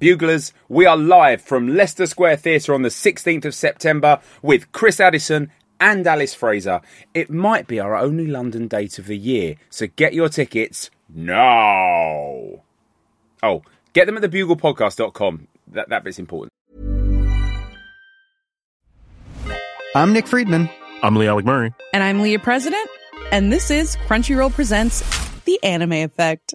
Buglers, we are live from Leicester Square Theatre on the 16th of September with Chris Addison and Alice Fraser. It might be our only London date of the year, so get your tickets now. Oh, get them at thebuglepodcast.com. That, that bit's important. I'm Nick Friedman. I'm Lee Alec Murray. And I'm Leah President. And this is Crunchyroll Presents The Anime Effect.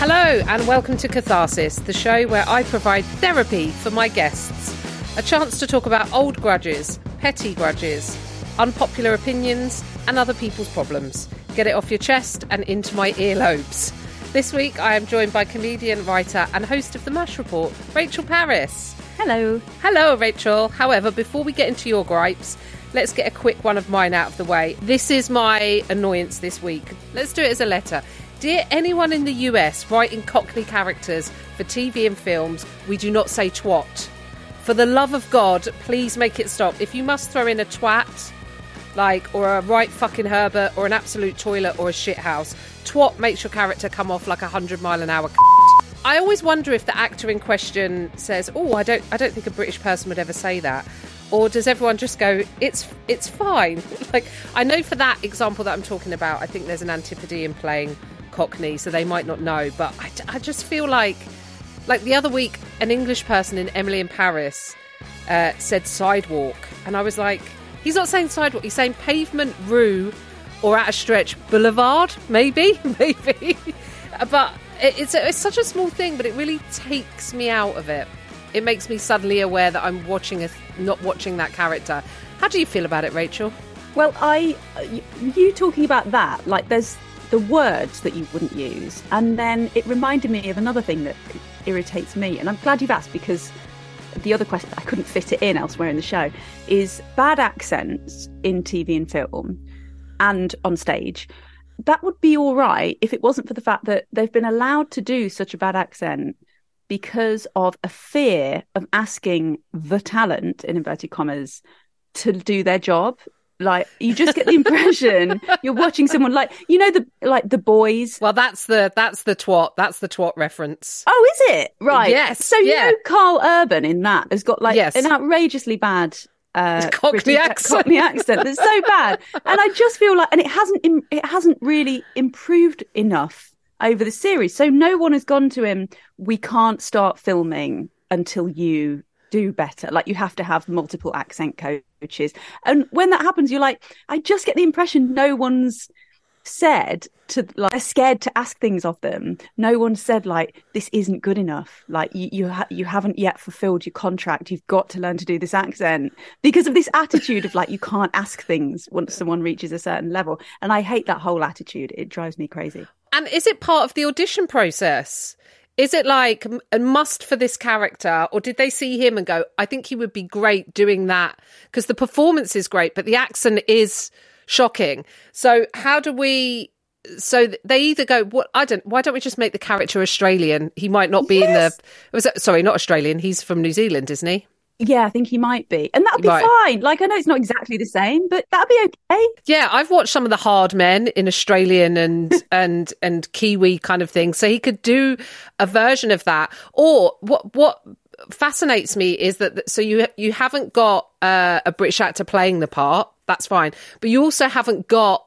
Hello, and welcome to Catharsis, the show where I provide therapy for my guests. A chance to talk about old grudges, petty grudges, unpopular opinions, and other people's problems. Get it off your chest and into my earlobes. This week, I am joined by comedian, writer, and host of The MASH Report, Rachel Parris. Hello. Hello, Rachel. However, before we get into your gripes, let's get a quick one of mine out of the way. This is my annoyance this week. Let's do it as a letter. Dear anyone in the US writing Cockney characters for TV and films, we do not say twat. For the love of God, please make it stop. If you must throw in a twat, like, or a right fucking Herbert, or an absolute toilet, or a shithouse, twat makes your character come off like a hundred mile an hour. I always wonder if the actor in question says, "Oh, I don't, I don't think a British person would ever say that," or does everyone just go, "It's, it's fine"? like, I know for that example that I'm talking about, I think there's an antipode in playing Cockney, so they might not know, but I, I just feel like, like the other week, an English person in Emily in Paris uh, said sidewalk, and I was like, he's not saying sidewalk, he's saying pavement, rue, or at a stretch, boulevard, maybe, maybe. but it- it's it's such a small thing, but it really takes me out of it. It makes me suddenly aware that I'm watching a not watching that character. How do you feel about it, Rachel? Well, I, y- you talking about that, like there's the words that you wouldn't use, and then it reminded me of another thing that irritates me, and I'm glad you've asked because the other question I couldn't fit it in elsewhere in the show is bad accents in TV and film and on stage. That would be all right if it wasn't for the fact that they've been allowed to do such a bad accent because of a fear of asking the talent in inverted commas to do their job like you just get the impression you're watching someone like you know the like the boys Well, that's the that's the twat. That's the twat reference. oh is it right Yes, so you yeah. know Karl Urban in that has got like Yes. an outrageously bad uh Cockney British- accent. Cockney accent that's so bad and i just feel like and it hasn't im- it hasn't really improved enough over the series so no one has gone to him we can't start filming until you do better. Like you have to have multiple accent coaches. And when that happens you're like i just get the impression no one's said to like they're scared to ask things of them. No one said like this isn't good enough. Like you you, ha- you haven't yet fulfilled your contract. You've got to learn to do this accent because of this attitude of like you can't ask things once someone reaches a certain level. And i hate that whole attitude. It drives me crazy. And is it part of the audition process? Is it like a must for this character, or did they see him and go, "I think he would be great doing that"? Because the performance is great, but the accent is shocking. So how do we? So they either go, "What I don't. Why don't we just make the character Australian? He might not be in the. Was sorry, not Australian. He's from New Zealand, isn't he? Yeah, I think he might be. And that'll be Right. fine. Like, I know it's not exactly the same, but that'll be okay. Yeah, I've watched some of the hard men in Australian and and and Kiwi kind of thing. So he could do a version of that. Or what what fascinates me is that so you you haven't got uh, a British actor playing the part. That's fine, but you also haven't got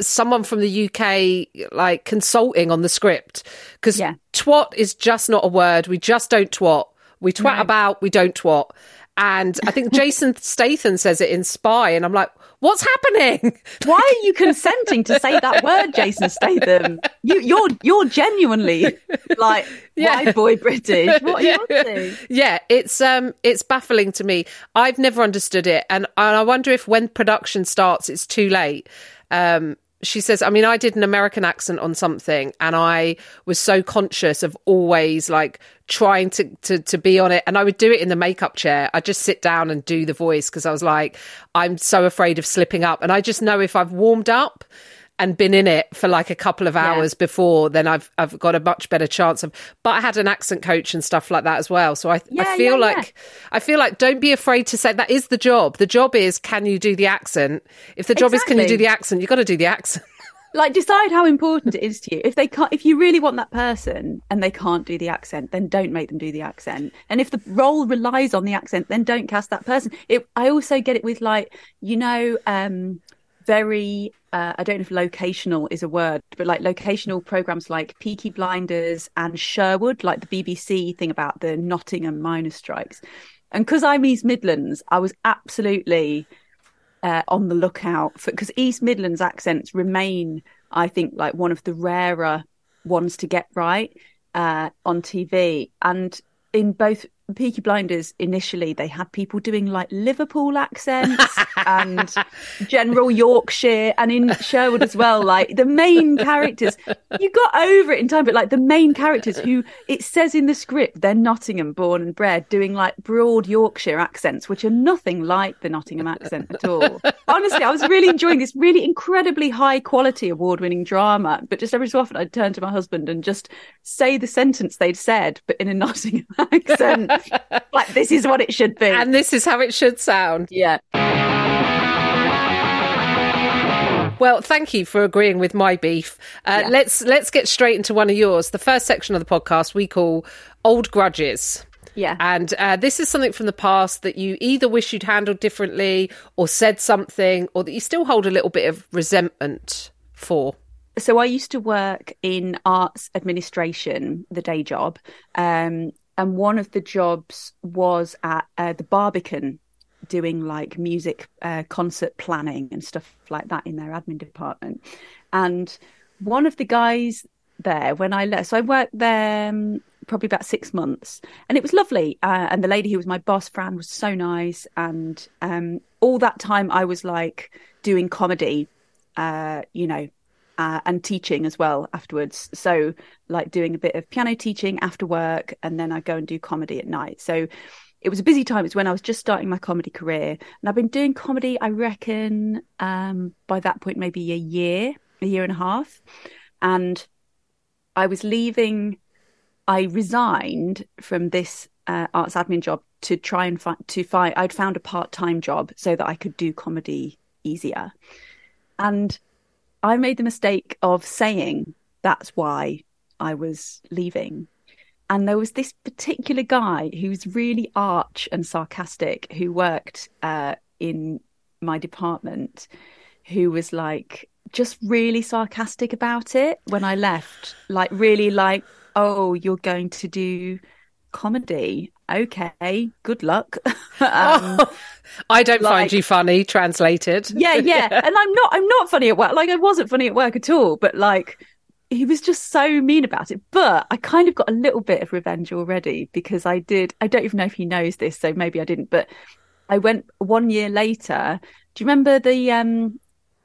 someone from the UK like consulting on the script because Yeah. twat is just not a word. We just don't twat. We twat about, we don't twat. And I think Jason Statham says it in Spy, and I'm like, what's happening? Why are you consenting to say that word, Jason Statham? You, you're you're genuinely like Yeah. white boy British. What are you doing? yeah, it's um, it's baffling to me. I've never understood it, and, and I wonder if when production starts, it's too late. Um, she says, I mean, I did an American accent on something, and I was so conscious of always like trying to to to be on it, and I would do it in the makeup chair. I'd just sit down and do the voice because I was like, I'm so afraid of slipping up, and I just know if I've warmed up. And been in it for like a couple of hours before, then I've I've got a much better chance of. But I had an accent coach and stuff like that as well, so I Yeah, I feel yeah, like I feel like don't be afraid to say that is the job. The job is can you do the accent? If the job is can you do the accent, you've got to do the accent. Like, decide how important it is to you. If they can't, if you really want that person and they can't do the accent, then don't make them do the accent. And if the role relies on the accent, then don't cast that person. It. I also get it with like, you know, um, very. Uh, I don't know if locational is a word, but like locational programs like Peaky Blinders and Sherwood, like the BBC thing about the Nottingham miners' strikes. And because I'm East Midlands, I was absolutely uh, on the lookout for because East Midlands accents remain, I think, like one of the rarer ones to get right uh, on TV. And in both Peaky Blinders, initially they had people doing like Liverpool accents and general Yorkshire, and in Sherwood as well. Like the main characters, you got over it in time, but like the main characters who it says in the script they're Nottingham born and bred, doing like broad Yorkshire accents, which are nothing like the Nottingham accent at all. Honestly, I was really enjoying this really incredibly high quality award winning drama. But just every so often, I'd turn to my husband and just say the sentence they'd said, but in a Nottingham accent. like, this is what it should be. and this is how it should sound. yeah. Well, thank you for agreeing with my beef. Uh, Yeah. Let's let's get straight into one of yours. The first section of the podcast we call old grudges. Yeah. And uh, this is something from the past that you either wish you'd handled differently or said something or that you still hold a little bit of resentment for. so I used to work in arts administration, the day job, um, and one of the jobs was at uh, the Barbican, doing like music uh, concert planning and stuff like that in their admin department. And one of the guys there, when I left, so I worked there um, probably about six months, and it was lovely. Uh, and the lady who was my boss, Fran, was so nice. And um, all that time, I was like doing comedy, uh, you know, uh, and teaching as well afterwards. So, like doing a bit of piano teaching after work, and then I go and do comedy at night. So, it was a busy time. It's when I was just starting my comedy career, and I've been doing comedy. I reckon um, by that point, maybe a year, a year and a half, and I was leaving. I resigned from this uh, arts admin job to try and find to find. I'd found a part time job so that I could do comedy easier, and I made the mistake of saying that's why I was leaving. And there was this particular guy who was really arch and sarcastic who worked uh, in my department who was like just really sarcastic about it when I left. Like, really, like, oh, you're going to do comedy. Okay, good luck. um, I don't find you funny, translated. yeah, yeah. And I'm not I'm not funny at work. Like I wasn't funny at work at all, but like he was just so mean about it. But I kind of got a little bit of revenge already because I did I don't even know if he knows this, so maybe I didn't, but I went one year later. Do you remember the um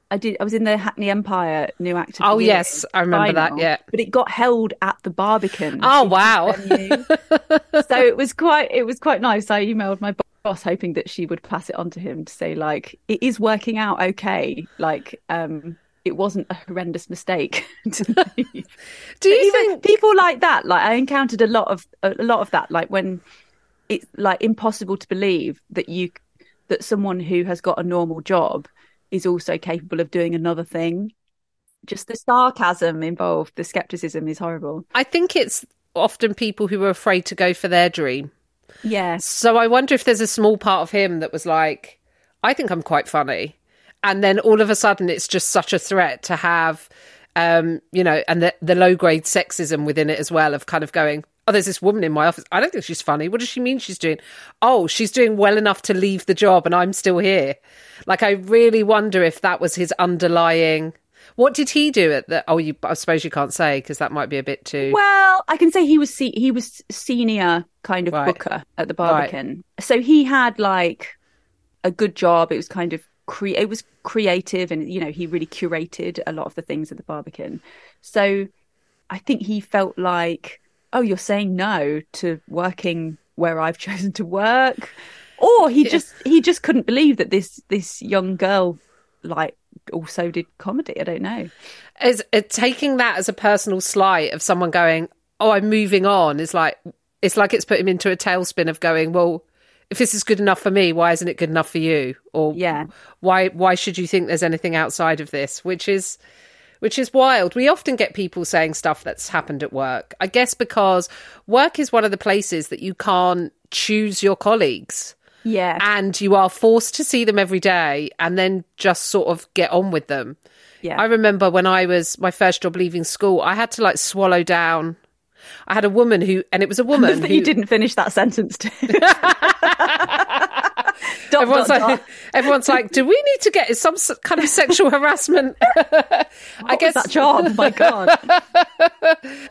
I did I was in the Hackney Empire new actor. Oh, yes, I remember that, yeah. But it got held at the Barbican. Oh, wow. so it was quite it was quite nice. I emailed my boss hoping that she would pass it on to him to say like it is working out okay. Like um it wasn't a horrendous mistake. Do you Even think people like that? Like I encountered a lot of a lot of that. Like when it's like impossible to believe that you that someone who has got a normal job is also capable of doing another thing. Just the sarcasm involved, the skepticism is horrible. I think it's often people who are afraid to go for their dream. Yes. So I wonder if there's a small part of him that was like, I think I'm quite funny. And then all of a sudden it's just such a threat to have um, you know, and the the low grade sexism within it as well of kind of going, Oh, there's this woman in my office. I don't think she's funny. What does she mean she's doing? Oh, she's doing well enough to leave the job and I'm still here. Like I really wonder if that was his underlying what did he do at the? Oh, you. I suppose you can't say because that might be a bit too. Well, I can say he was se- he was senior kind of Right. booker at the Barbican, so he had like a good job. It was kind of cre- it was creative, and you know he really curated a lot of the things at the Barbican. So I think he felt like, oh, you're saying no to working where I've chosen to work, or he just he just couldn't believe that this this young girl like also did comedy. I don't know. is uh, taking that as a personal slight of someone going, "Oh, I'm moving on." Is like it's like it's put him into a tailspin of going, "Well, if this is good enough for me, why isn't it good enough for you?" Or Yeah. why why should you think there's anything outside of this? Which is which is wild. We often get people saying stuff that's happened at work. I guess because work is one of the places that you can't choose your colleagues Yeah. and you are forced to see them every day and then just sort of get on with them. Yeah. I remember when I was my first job leaving school, I had to like swallow down. I had a woman who, and it was a woman that who you didn't finish that sentence. Dot, Everyone's dot, like, dot. everyone's like, do we need to get some kind of sexual harassment? I guess that job. Oh my God.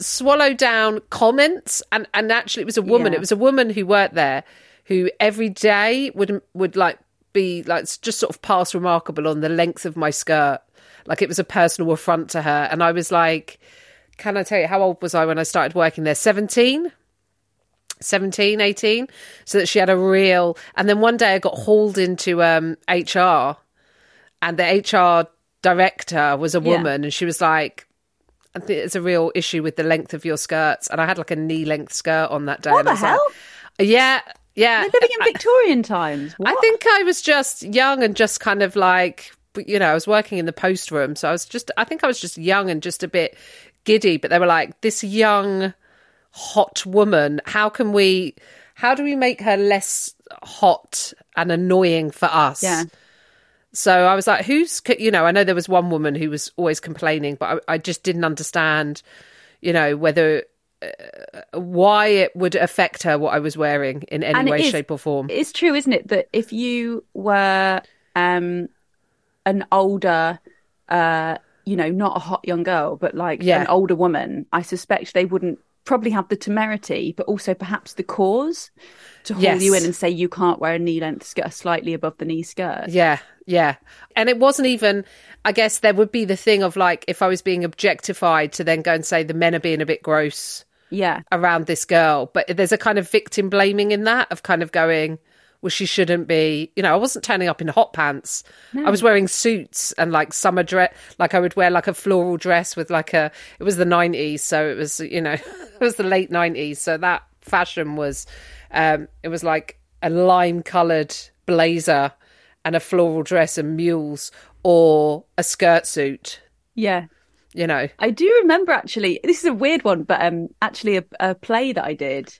swallow down comments and and actually it was a woman Yeah. it was a woman who worked there who every day would would like be like just sort of pass remarkable on the length of my skirt like it was a personal affront to her and i was like can i tell you how old was i when i started working there 17 17 18 so that she had a real and then one day i got hauled into um hr and the hr director was a Yeah. woman and she was like I think it's a real issue with the length of your skirts, and I had like a knee length skirt on that day. What and I the was like- hell? yeah, yeah. They're living in Victorian times. I think I was just young and just kind of like, you know, I was working in the post room, so I was just, I think I was just young and just a bit giddy. But they were like, this young, hot woman. How can we? How do we make her less hot and annoying for us? Yeah. So I was like, who's, you know, I know there was one woman who was always complaining, but I, I just didn't understand, you know, whether, uh, why it would affect her what I was wearing in any And way, is- shape, or form. It's true, isn't it, that if you were um, an older, uh, you know, not a hot young girl, but like Yeah. an older woman, I suspect they wouldn't probably have the temerity, but also perhaps the cause to haul Yes. you in and say you can't wear a knee length skirt, slightly above the knee skirt. Yeah, yeah. And it wasn't even, I guess there would be the thing of like, if I was being objectified to then go and say the men are being a bit gross Yeah. around this girl. But there's a kind of victim blaming in that of kind of going, well, she shouldn't be. You know, I wasn't turning up in hot pants. I was wearing suits and like summer dress. Like I would wear like a floral dress with like a. It was the '90s, so it was you know, it was the late '90s. So that fashion was, um, it was like a lime coloured blazer and a floral dress and mules or a skirt suit. Yeah. You know, I do remember actually, this is a weird one, but um, actually a, a play that I did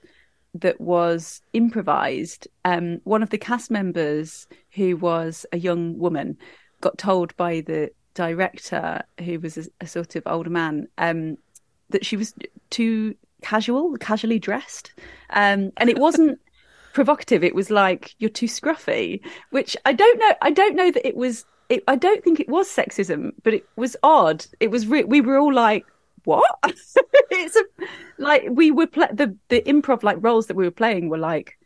that was improvised. Um, one of the cast members, who was a young woman, got told by the director, who was a, a sort of older man, um, that she was too casual, casually dressed, um, and it wasn't provocative. It was like you're too scruffy, which I don't know. I don't know that it was. It, I don't think it was sexism, but it was odd. It was. Re- we were all like, "What?" it's a like we were pla the the improv like roles that we were playing were like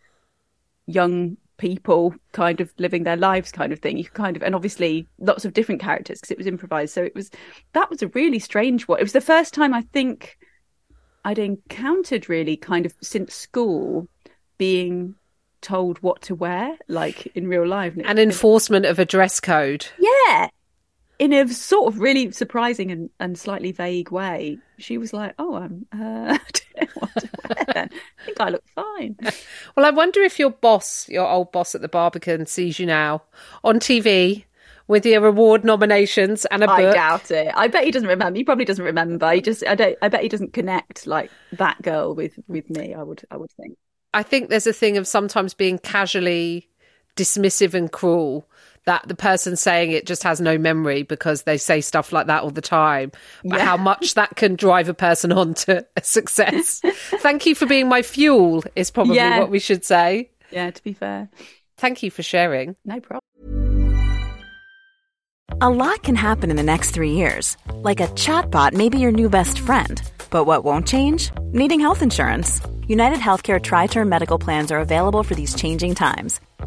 young people kind of living their lives kind of thing. You kind of and obviously lots of different characters because it was improvised. So it was that was a really strange one. It was the first time i think i'd encountered really kind of since school being told what to wear like in real life. An enforcement of a dress code. yeah in a sort of really surprising and, and slightly vague way, she was like, "Oh, I'm. Uh, I don't know to wear then. I think I look fine." Well, I wonder if your boss, your old boss at the Barbican, sees you now on TV with your award nominations and a book. I doubt it. I bet he doesn't remember. He probably doesn't remember. He just. I don't. I bet he doesn't connect like that girl with with me. I would. I would think. I think there's a thing of sometimes being casually dismissive and cruel that the person saying it just has no memory because they say stuff like that all the time. But Yeah. how much that can drive a person on to a success. Thank you for being my fuel, is probably Yeah. what we should say. Yeah. To be fair, Thank you for sharing. no problem. A lot can happen in the next three years. Like a chatbot may be your new best friend. But what won't change? Needing health insurance. United Healthcare Tri Term Medical Plans are available for these changing times.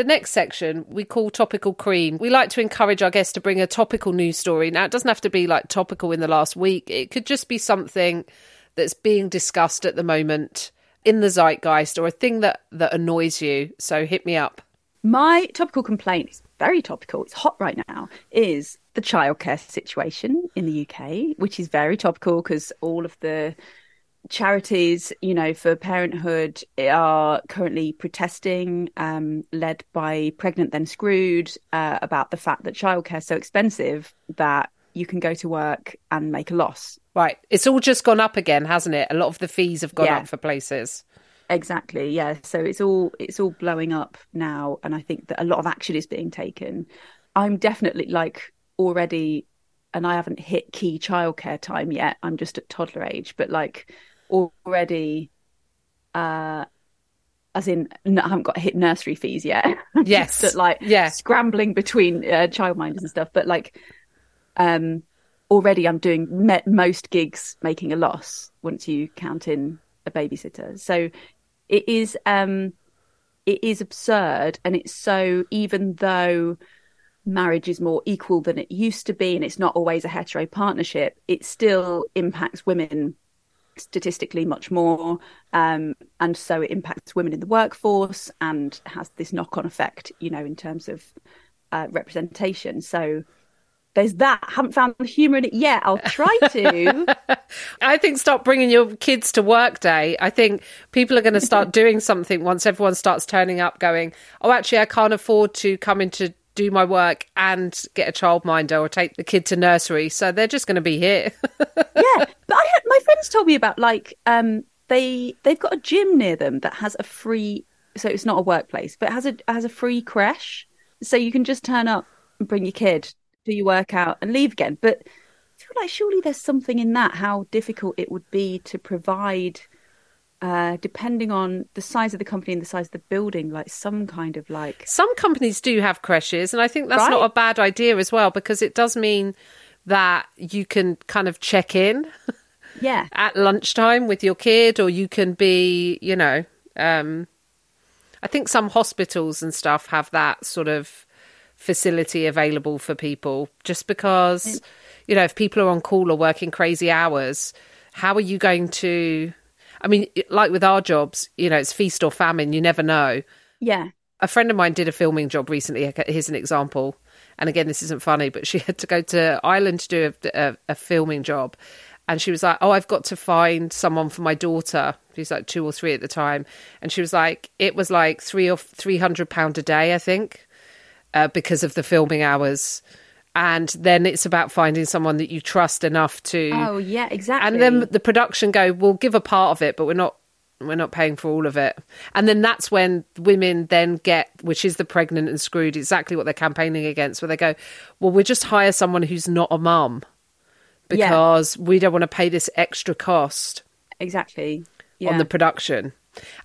The next section we call topical cream. We like to encourage our guests to bring a topical news story. Now, it doesn't have to be like topical in the last week, it could just be something that's being discussed at the moment in the zeitgeist or a thing that, that annoys you. So hit me up. My topical complaint is very topical. It's hot right now. Is the childcare situation in the UK, which is very topical because all of the charities, you know, for parenthood are currently protesting, um, led by Pregnant Then Screwed, uh, about the fact that childcare is so expensive that you can go to work and make a loss. Right. It's all just gone up again, hasn't it? A lot of the fees have gone Yeah. up for places. Exactly. Yeah. So it's all it's all blowing up now, and I think that a lot of action is being taken. I'm definitely like already, and I haven't hit key childcare time yet. I'm just at toddler age, but like already, uh, as in I haven't got hit nursery fees yet. Yes. at, like Yeah. scrambling between uh, childminders and stuff. But like, um, already I'm doing me- most gigs making a loss once you count in a babysitter. So it is um it is absurd and it's so even though marriage is more equal than it used to be and it's not always a hetero partnership it still impacts women statistically much more um and so it impacts women in the workforce and has this knock-on effect you know in terms of uh, representation so there's that haven't found the humor in it yet i'll try to I think stop bringing your kids to work day. I think people are going to start doing something once everyone starts turning up going, oh, actually, I can't afford to come in to do my work and get a childminder or take the kid to nursery. So they're just going to be here. yeah, I had, my friends told me about like um they they've got a gym near them that has a free so it's not a workplace but it has a has a free creche. So you can just turn up and bring your kid do your workout and leave again. But I feel like surely there's something in that how difficult it would be to provide uh depending on the size of the company and the size of the building like some kind of like Some companies do have creches, and I think that's Right. not a bad idea as well because it does mean that you can kind of check in yeah at lunchtime with your kid, or you can be, you know, um, I think some hospitals and stuff have that sort of facility available for people just because, you know, if people are on call or working crazy hours, how are you going to? I mean, like with our jobs, you know, it's feast or famine, you never know yeah a friend of mine did a filming job recently. Here's an example. And again, this isn't funny, but she had to go to Ireland to do a, a, a filming job. And she was like, Oh, I've got to find someone for my daughter. She's like two or three at the time. And she was like, It was like three or three hundred pound a day, I think, uh, because of the filming hours. and then it's about finding someone that you trust enough to Oh yeah, exactly. and then the production go we'll give a part of it but we're not we're not paying for all of it and then that's when women then get which is the pregnant and screwed exactly what they're campaigning against where they go well we'll just hire someone who's not a mum Yeah. because we don't want to pay this extra cost exactly. Yeah. on the production.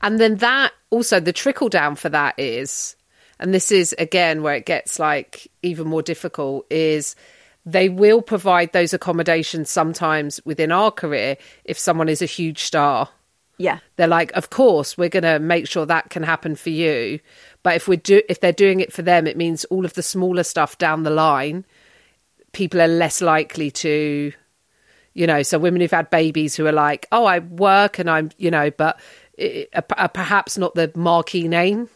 And then that also the trickle down for that is, and this is again where it gets like even more difficult, is they will provide those accommodations sometimes within our career if someone is a huge star. yeah. They're like, of course, we're going to make sure that can happen for you. But if we do, if they're doing it for them, it means all of the smaller stuff down the line, people are less likely to, you know. So women who've had babies who are like, oh, I work and I'm, you know, but it, uh, uh, perhaps not the marquee name.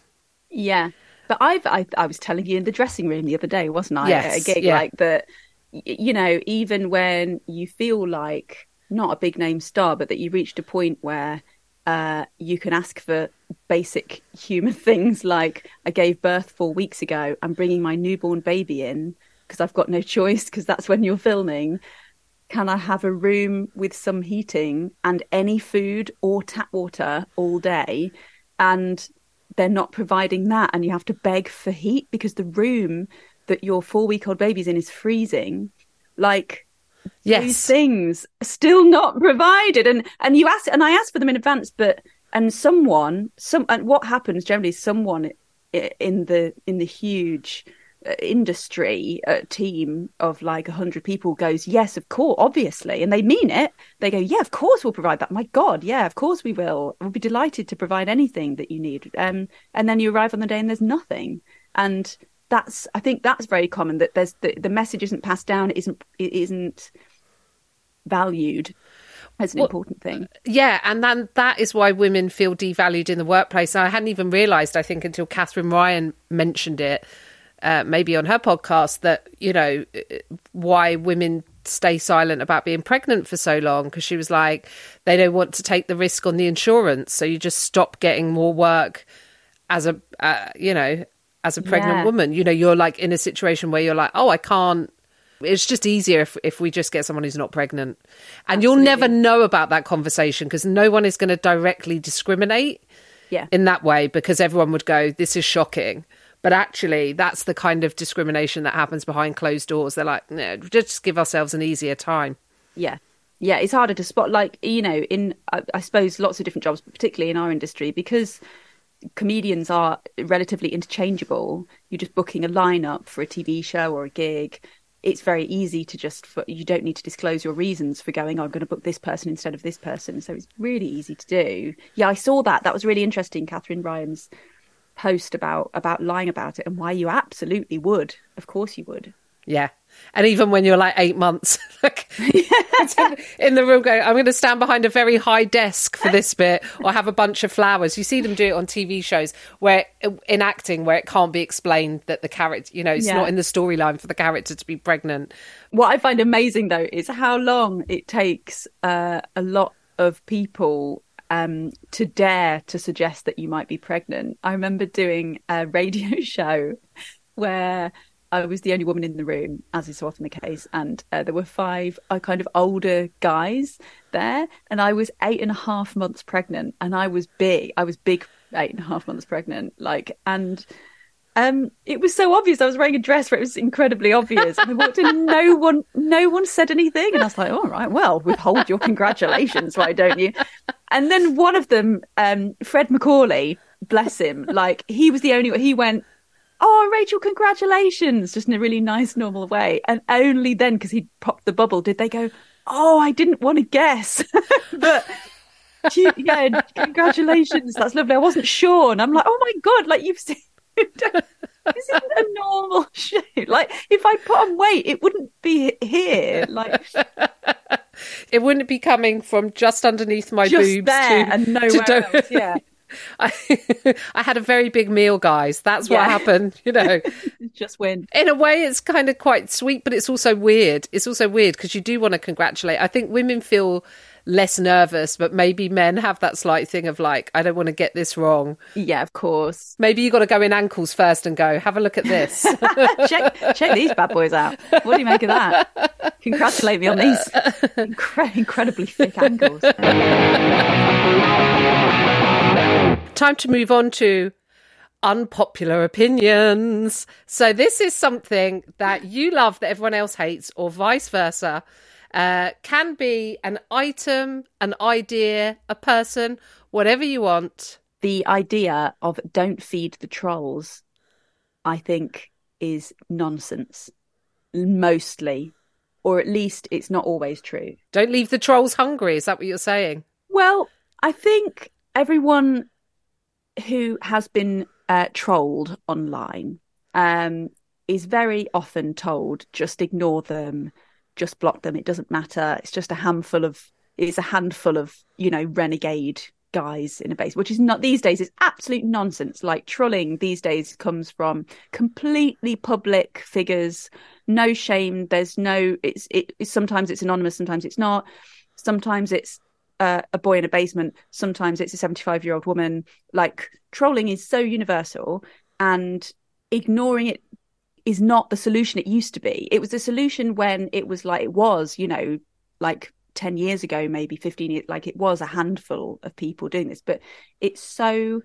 Yeah, but I've I, I was telling you in the dressing room the other day, wasn't I? Yes, a gig yeah. like that. You know, even when you feel like not a big name star, but that you reached a point where uh, you can ask for basic human things like I gave birth four weeks ago. I'm bringing my newborn baby in because I've got no choice because that's when you're filming. Can I have a room with some heating and any food or tap water all day? And they're not providing that, and you have to beg for heat because the room that your four week old baby's in is freezing. Like, Yes. these things still not provided and and you ask and i asked for them in advance but and someone some and what happens generally is someone in the in the huge industry uh, team of like 100 people goes yes of course obviously and they mean it. They go yeah of course we'll provide that. My god yeah of course we will. We'll be delighted to provide anything that you need. Um and then you arrive on the day and there's nothing. And that's i think that's very common that there's the, the message isn't passed down it isn't it isn't valued as an Well, important thing. Yeah, and then that is why women feel devalued in the workplace. I hadn't even realised, I think, until Katherine Ryan mentioned it, uh, maybe on her podcast, that, you know, why women stay silent about being pregnant for so long. Because she was like, they don't want to take the risk on the insurance. So you just stop getting more work as a, uh, you know, as a pregnant Yeah. woman. You know, you're like in a situation where you're like, oh, I can't. It's just easier if, if we just get someone who's not pregnant. And you'll never know about that conversation because no one is going to directly discriminate yeah in that way because everyone would go, this is shocking. But actually, that's the kind of discrimination that happens behind closed doors. They're like, no, just give ourselves an easier time. yeah. Yeah it's harder to spot like you know in I, I suppose lots of different jobs particularly in our industry because comedians are relatively interchangeable. You're just booking a lineup for a tv show or a gig. It's very easy to just for, you don't need to disclose your reasons for going "Oh, i'm going to book this person instead of this person. So it's really easy to do. Yeah i saw that. That was really interesting Katherine Ryan's post about about lying about it and why you absolutely would of course you would Yeah. And even when you're like eight months, like, in the room going, I'm going to stand behind a very high desk for this bit or have a bunch of flowers. You see them do it on TV shows where, in acting, where it can't be explained that the character, you know, it's Yeah. not in the storyline for the character to be pregnant. What I find amazing though is how long it takes uh, a lot of people um, to dare to suggest that you might be pregnant. I remember doing a radio show where I was the only woman in the room, as is so often the case, and uh, there were five uh, kind of older guys there, and I was eight and a half months pregnant, and I was big. I was big, eight and a half months pregnant, like, and um, it was so obvious. I was wearing a dress where it was incredibly obvious. And I walked in no one, no one said anything. And I was like, all right, well, withhold your congratulations, why don't you? And then one of them, um, Fred Macaulay, bless him, like he was the only one. he went, Oh, Rachel, congratulations, just in a really nice, normal way. And only then, because he popped the bubble, did they go, Oh, I didn't want to guess. but yeah, congratulations. That's lovely. I wasn't sure. And I'm like, Oh my God, like you've seen. This isn't a normal show. Like, if I put on weight, it wouldn't be here. Like, It wouldn't be coming from just underneath my just boobs there to, and to nowhere do- else. Yeah. I, I had a very big meal, guys. That's what Yeah. happened, you know. just win. in a way it's kind of quite sweet but it's also weird it's also weird because you do want to congratulate i think women feel less nervous, but maybe men have that slight thing of like, I don't want to get this wrong. Yeah, of course. Maybe you got to go in ankles first and go, have a look at this. check check these bad boys out. What do you make of that? Congratulate me on these incre- incredibly thick ankles. Time to move on to unpopular opinions. So this is something that you love that everyone else hates, or vice versa. Uh, can be an item, an idea, a person, whatever you want. The idea of don't feed the trolls, I think, is nonsense. Mostly. Or at least it's not always true. Don't leave the trolls hungry. Is that what you're saying? Well, I think everyone who has been uh, trolled online um, is very often told just ignore them, just block them. It doesn't matter. It's just a handful of it's a handful of you know renegade guys in a base, which is not these days is absolute nonsense. Like trolling these days comes from completely public figures, no shame. There's no. It's it. Sometimes it's anonymous. Sometimes it's not. Sometimes it's uh, a boy in a basement. Sometimes it's a 75 year old woman. Like trolling is so universal, and ignoring it is not the solution it used to be. It was the solution when it was like it was, you know, like 10 years ago, maybe 15 years, like it was a handful of people doing this, but it's so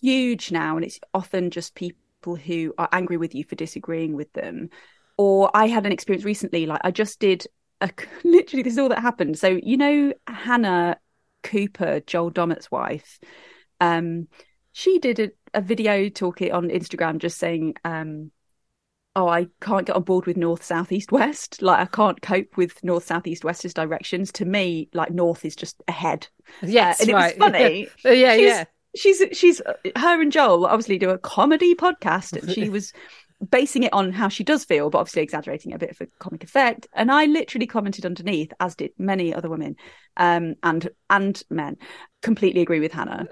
huge now. And it's often just people who are angry with you for disagreeing with them. Or I had an experience recently, like I just did a, literally, this is all that happened. So, you know, Hannah Cooper, Joel Dommett's wife, um, she did a, a video talking on Instagram just saying, um, oh, I can't get on board with north, south, east, west. Like I can't cope with north, south, east, west as directions. To me, like north is just ahead. Yes, uh, and right. it was funny. yeah, she's, yeah. She's she's her and Joel obviously do a comedy podcast, and she was basing it on how she does feel, but obviously exaggerating it a bit for comic effect. And I literally commented underneath, as did many other women, um, and and men, completely agree with Hannah.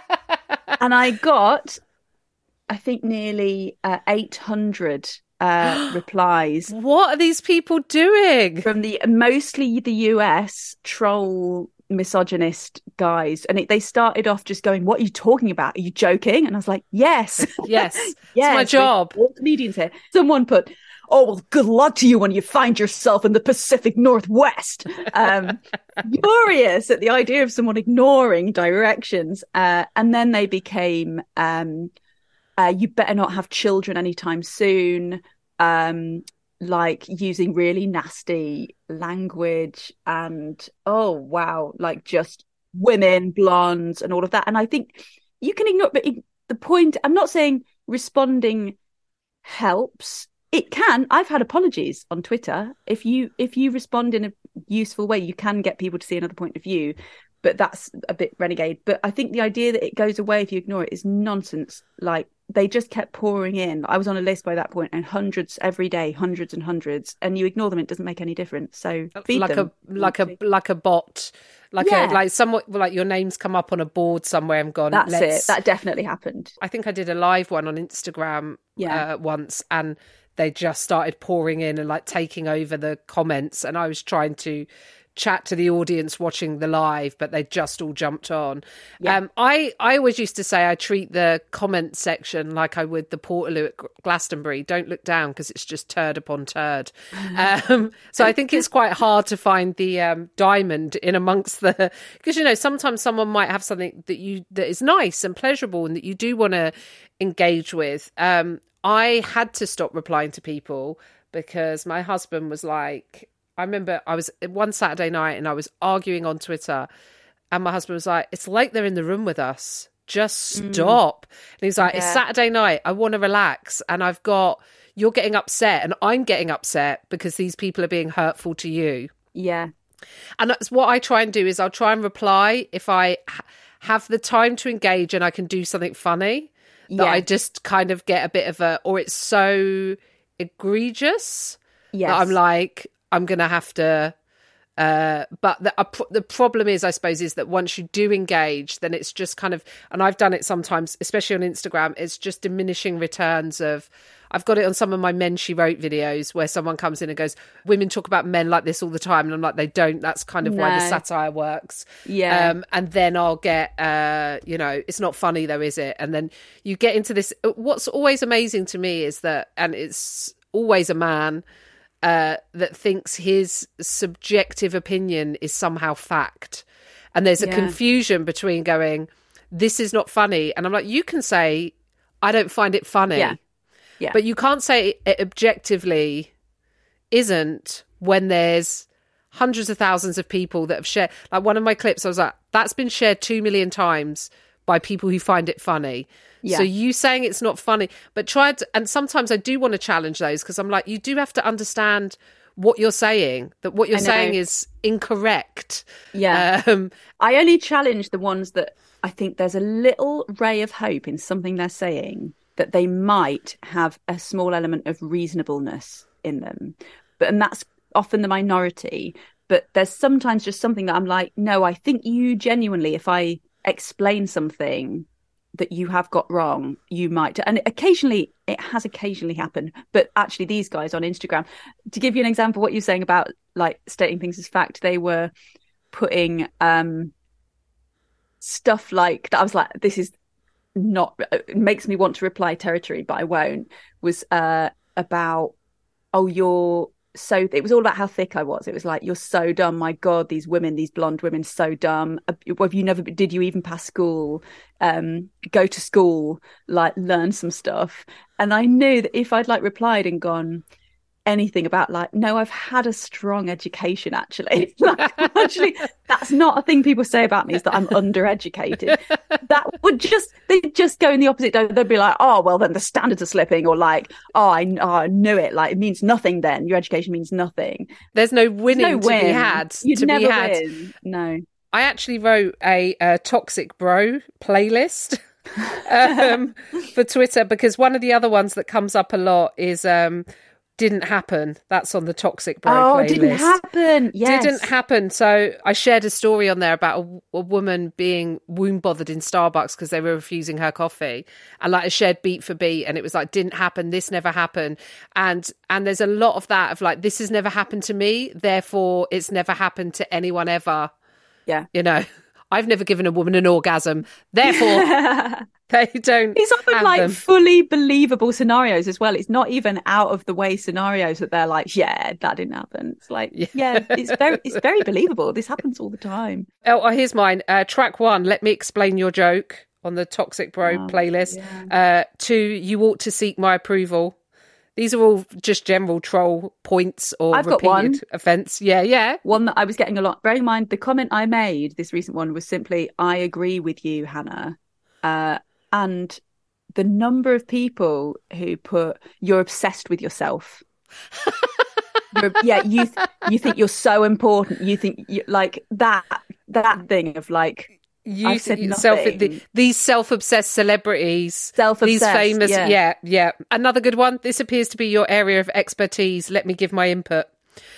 and I got I think nearly uh, 800 uh, replies. What are these people doing? From the mostly the US troll misogynist guys. And it, they started off just going, What are you talking about? Are you joking? And I was like, Yes. Yes. yes. my job. All comedians here. Someone put, Oh, well, good luck to you when you find yourself in the Pacific Northwest. Um, furious at the idea of someone ignoring directions. Uh, and then they became, um, uh, you better not have children anytime soon. Um, like using really nasty language and oh wow, like just women, blondes, and all of that. And I think you can ignore, but the point. I'm not saying responding helps. It can. I've had apologies on Twitter. If you if you respond in a useful way, you can get people to see another point of view but that's a bit renegade. But I think the idea that it goes away if you ignore it is nonsense. Like they just kept pouring in. I was on a list by that point, and hundreds every day, hundreds and hundreds, and you ignore them, it doesn't make any difference. So feed like them. a like a like a bot, like Yeah. a like somewhat like your name's come up on a board somewhere and gone. That's it. That definitely happened. I think I did a live one on Instagram Yeah. uh, once, and they just started pouring in and like taking over the comments, and I was trying to chat to the audience watching the live, but they just all jumped on. Um, I I always used to say I treat the comment section like I would the Portaloo at Glastonbury. Don't look down because it's just turd upon turd. Um, so I think it's quite hard to find the um, diamond in amongst the because you know sometimes someone might have something that you that is nice and pleasurable and that you do want to engage with. Um, I had to stop replying to people because my husband was like, I remember I was one Saturday night and I was arguing on Twitter, and my husband was like, "It's like they're in the room with us. Just mm. stop." And he's like, "It's Saturday night. I want to relax, and I've got you're getting upset, and I'm getting upset because these people are being hurtful to you." Yeah. And that's what I try and do is I'll try and reply if I have the time to engage and I can do something funny. That Yeah. I just kind of get a bit of a, or it's so egregious Yes. that I'm like, I'm gonna have to Uh, but the, a pr- the problem is, I suppose, is that once you do engage, then it's just kind of, and I've done it sometimes, especially on Instagram, it's just diminishing returns of, I've got it on some of my men she wrote videos where someone comes in and goes, Women talk about men like this all the time. And I'm like, they don't. That's kind of why the satire works. Yeah. Um, and then I'll get, uh, you know, it's not funny though, is it? And then you get into this. What's always amazing to me is that, and it's always a man uh, that thinks his subjective opinion is somehow fact. And there's a Yeah. confusion between going, this is not funny. And I'm like, you can say, I don't find it funny. Yeah. Yeah. But you can't say it objectively isn't when there's hundreds of thousands of people that have shared. Like one of my clips, I was like, that's been shared two million times by people who find it funny. Yeah. So you saying it's not funny, but try to, and sometimes I do want to challenge those because I'm like, you do have to understand what you're saying, that what you're saying is incorrect. Yeah. Um, I only challenge the ones that I think there's a little ray of hope in something they're saying that they might have a small element of reasonableness in them. But and that's often the minority. But there's sometimes just something that I'm like, no, I think you genuinely, if I explain something that you have got wrong, you might. And occasionally, it has occasionally happened. But actually, these guys on Instagram, to give you an example, what you're saying about like stating things as fact, they were putting um stuff like that. I was like, this is not. It makes me want to reply territory, but I won't. Was uh about oh you're so it was all about how thick I was. It was like you're so dumb. My God, these women, these blonde women, so dumb. Have you never? Did you even pass school? Um, go to school, like learn some stuff. And I knew that if I'd like replied and gone anything about like no i've had a strong education actually like, actually that's not a thing people say about me is that i'm undereducated that would just they just go in the opposite direction they'd be like oh well then the standards are slipping or like oh i, oh, I knew it like it means nothing then your education means nothing there's no winning no to win. be had. You'd to never be had. win. no I actually wrote a, uh toxic bro playlist um, for Twitter because one of the other ones that comes up a lot is um, "Didn't Happen." That's on the toxic bro oh playlist. it didn't happen yes. Didn't happen. So I shared a story on there about a, a woman being womb bothered in Starbucks because they were refusing her coffee, and like I shared beat for beat, and it was like didn't happen. This never happened, and and there's a lot of that of like this has never happened to me, therefore it's never happened to anyone ever. yeah You know, I've never given a woman an orgasm, therefore they don't. It's often have like them. fully believable scenarios as well. It's not even out of the way scenarios that they're like, yeah, that didn't happen. It's like, Yeah. yeah, it's very, it's very believable. This happens all the time. Oh, oh, here's mine. Uh, track one, let me explain your joke on the Toxic Bro Oh, playlist. Uh, two, you ought to seek my approval. These are all just general troll points or I've got repeated one. offence. Yeah, yeah. One that I was getting a lot. Bearing in mind, the comment I made, this recent one, was simply, "I agree with you, Hannah," uh, and the number of people who put, "You're obsessed with yourself." Yeah, you th- you think you're so important. You think you, like that that thing of like You I've said self, the, these self-obsessed celebrities, Self-obsessed, these famous, yeah. yeah, yeah. Another good one. This appears to be your area of expertise. Let me give my input.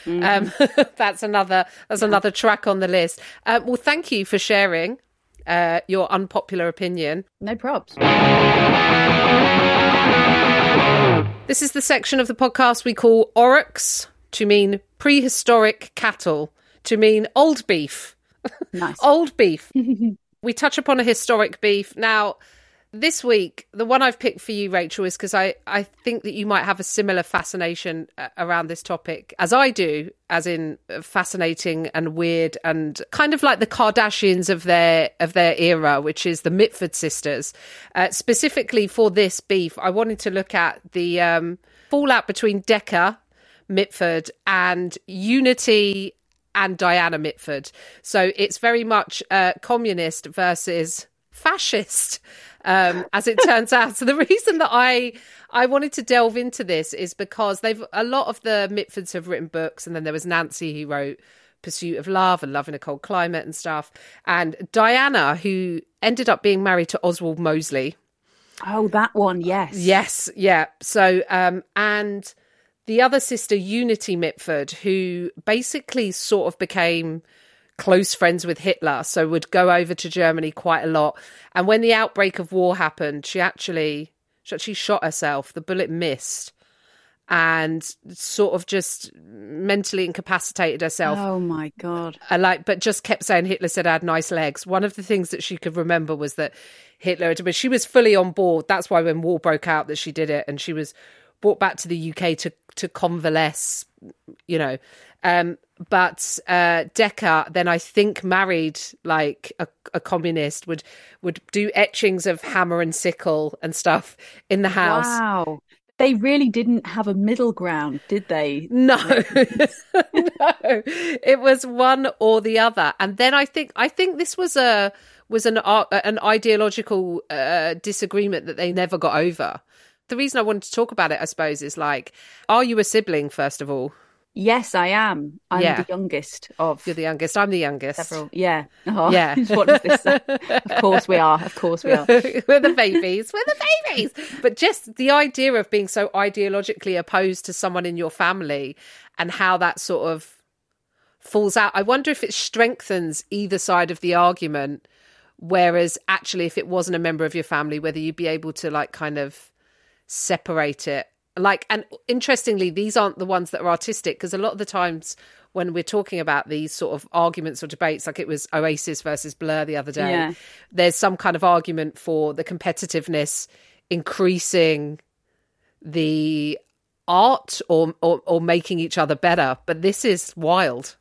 Um, that's another. That's another track on the list. Um, well, thank you for sharing uh, your unpopular opinion. no props. This is the section of the podcast we call Aurochs to mean prehistoric cattle, to mean old beef. Nice. Old beef. we touch upon a historic beef. Now, this week, the one I've picked for you, Rachel, is because I, I think that you might have a similar fascination uh, around this topic as I do, as in uh, fascinating and weird and kind of like the Kardashians of their of their era, which is the Mitford sisters. Uh, specifically for this beef, I wanted to look at the um, fallout between Decca, Mitford, and Unity and Diana Mitford. So it's very much uh, communist versus fascist, um, as it turns out. So the reason that I I wanted to delve into this is because they've a lot of the Mitfords have written books, and then there was Nancy who wrote Pursuit of Love and Love in a Cold Climate and stuff, and Diana who ended up being married to Oswald Mosley. Oh, that one, yes. Yes, yeah. So, um, and the other sister, Unity Mitford, who basically sort of became close friends with Hitler, so would go over to Germany quite a lot. And when the outbreak of war happened, she actually she actually shot herself. The bullet missed and sort of just mentally incapacitated herself. Oh my god! And like, but just kept saying Hitler said I had nice legs. One of the things that she could remember was that Hitler, had, but she was fully on board. That's why when war broke out, that she did it, and she was brought back to the UK to to convalesce. You know, um, but uh, Decca then I think married like a, a, communist would would do etchings of hammer and sickle and stuff in the house. Wow. They really didn't have a middle ground, did they? No, no, it was one or the other. And then I think I think this was a was an uh, an ideological uh, disagreement that they never got over. The reason I wanted to talk about it, I suppose, is like, are you a sibling first of all? Yes, I am. I'm yeah. the youngest of. You're the youngest. I'm the youngest. Several. Yeah. Oh, yeah. what does this say? of course we are. Of course we are. We're the babies. We're the babies. But just the idea of being so ideologically opposed to someone in your family and how that sort of falls out. I wonder if it strengthens either side of the argument. Whereas actually, if it wasn't a member of your family, whether you'd be able to like kind of separate it. Like and interestingly these aren't the ones that are artistic because a lot of the times when we're talking about these sort of arguments or debates like it was oasis versus blur the other day yeah. there's some kind of argument for the competitiveness increasing the art or, or or making each other better. But this is wild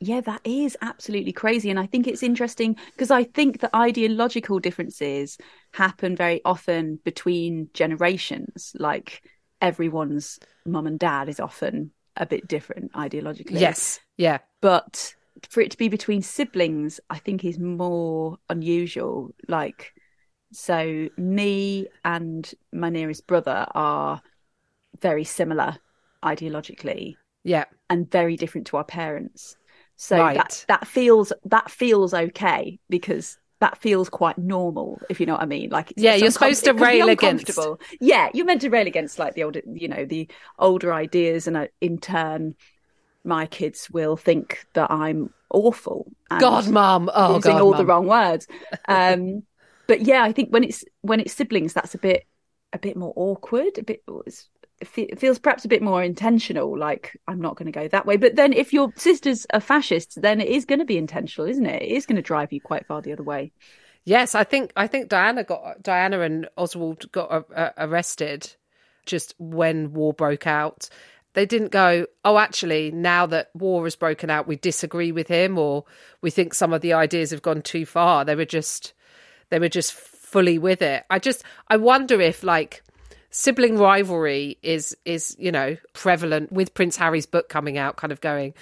yeah, that is absolutely crazy. And I think it's interesting because I think that ideological differences happen very often between generations. Like everyone's mum and dad is often a bit different ideologically. Yes. Yeah. But for it to be between siblings, I think is more unusual. Like, so me and my nearest brother are very similar ideologically. Yeah. And very different to our parents. So right. that that feels that feels okay because that feels quite normal, if you know what I mean. Like, yeah, you're supposed to rail against. Yeah, you're meant to rail against like the older, you know, the older ideas, and uh, in turn, my kids will think that I'm awful. God, mum, oh using God, all mum. the wrong words. Um, but yeah, I think when it's when it's siblings, that's a bit a bit more awkward. A bit feels perhaps a bit more intentional like i'm not going to go that way. But then if your sisters are fascists then it is going to be intentional isn't it? It is going to drive you quite far the other way. Yes i think i think diana got diana and oswald got uh, arrested just when war broke out. They didn't go oh actually now that war has broken out we disagree with him or we think some of the ideas have gone too far. They were just they were just fully with it. I just i wonder if like sibling rivalry is is you know prevalent with Prince Harry's book coming out, kind of going.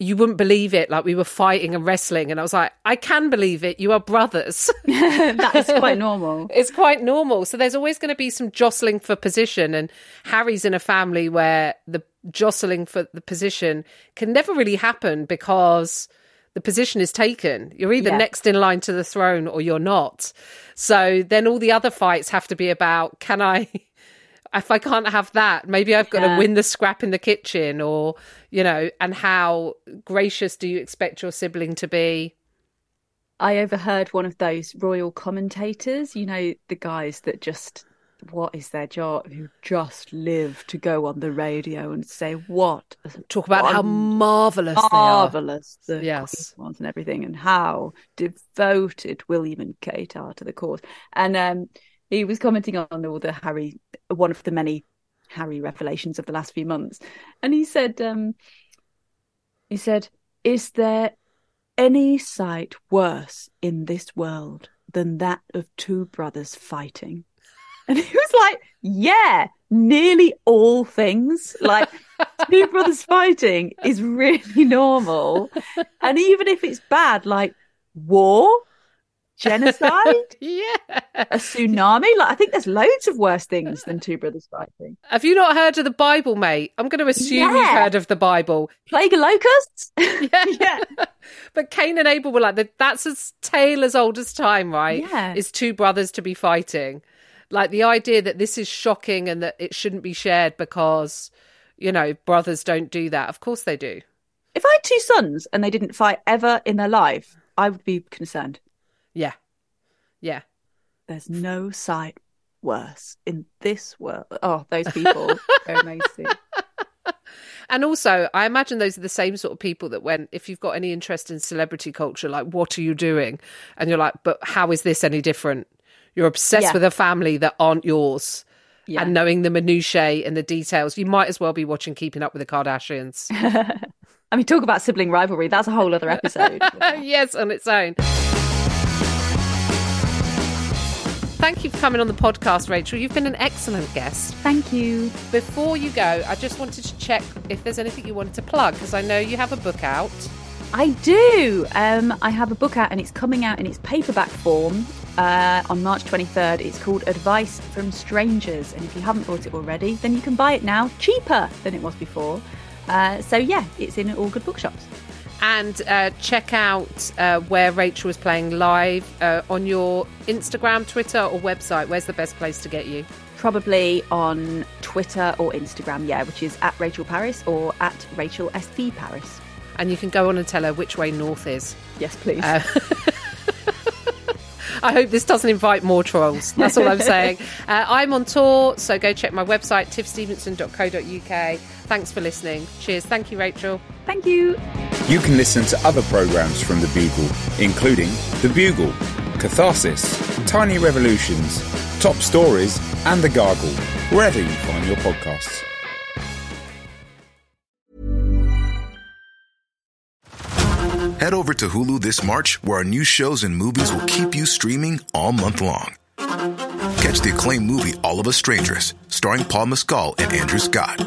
You wouldn't believe it. Like we were fighting and wrestling, and I was like, I can believe it. You are brothers. That's quite normal. it's quite normal. So there's always going to be some jostling for position, and Harry's in a family where the jostling for the position can never really happen because the position is taken. You're either yeah. next in line to the throne or you're not. So then all the other fights have to be about can I if I can't have that, maybe I've got yeah. to win the scrap in the kitchen or, you know, and how gracious do you expect your sibling to be? I overheard one of those royal commentators, you know, the guys that just, what is their job? Who just live to go on the radio and say what? Talk about how marvellous marvellous the yes. was and everything, and how devoted William and Kate are to the cause. And um, he was commenting on all the Harry, one of the many Harry revelations of the last few months, and he said, um, he said, "Is there any sight worse in this world than that of two brothers fighting?" And he was like, "Yeah, nearly all things like." two brothers fighting is really normal. And even if it's bad, like war, genocide, yeah, a tsunami. Like I think there's loads of worse things than two brothers fighting. Have you not heard of the Bible, mate? I'm going to assume yeah. you've heard of the Bible. Plague of locusts. yeah, yeah. But Cain and Abel were like that's a tale as old as time, right? Yeah, is two brothers to be fighting. Like the idea that this is shocking and that it shouldn't be shared because you know, brothers don't do that. Of course they do. If I had two sons and they didn't fight ever in their life, I would be concerned. Yeah. Yeah. There's no sight worse in this world. Oh, those people are amazing. And also, I imagine those are the same sort of people that when, if you've got any interest in celebrity culture, like, what are you doing? And you're like, but how is this any different? You're obsessed Yeah. with a family that aren't yours. Yeah. And knowing the minutiae and the details, you might as well be watching Keeping Up with the Kardashians. I mean, talk about sibling rivalry. That's a whole other episode. yes, on its own. Thank you for coming on the podcast, Rachel. You've been an excellent guest. Thank you. Before you go, I just wanted to check if there's anything you wanted to plug because I know you have a book out. I do. Um, I have a book out and it's coming out in its paperback form uh, on March 23rd. It's called Advice from Strangers. And if you haven't bought it already, then you can buy it now cheaper than it was before. Uh, so, yeah, it's in all good bookshops. And uh, check out uh, where Rachel is playing live uh, on your Instagram, Twitter, or website. Where's the best place to get you? Probably on Twitter or Instagram, yeah, which is at Rachel Parris or at Rachel SB Parris. And you can go on and tell her which way north is. Yes, please. Uh, I hope this doesn't invite more trolls. That's all I'm saying. Uh, I'm on tour, so go check my website, tiffstevenson.co.uk. Thanks for listening. Cheers. Thank you, Rachel. Thank you. You can listen to other programmes from The Bugle, including The Bugle, Catharsis, Tiny Revolutions, Top Stories, and The Gargle, wherever you find your podcasts. Head over to Hulu this March, where our new shows and movies will keep you streaming all month long. Catch the acclaimed movie All of Us Strangers, starring Paul Mescal and Andrew Scott.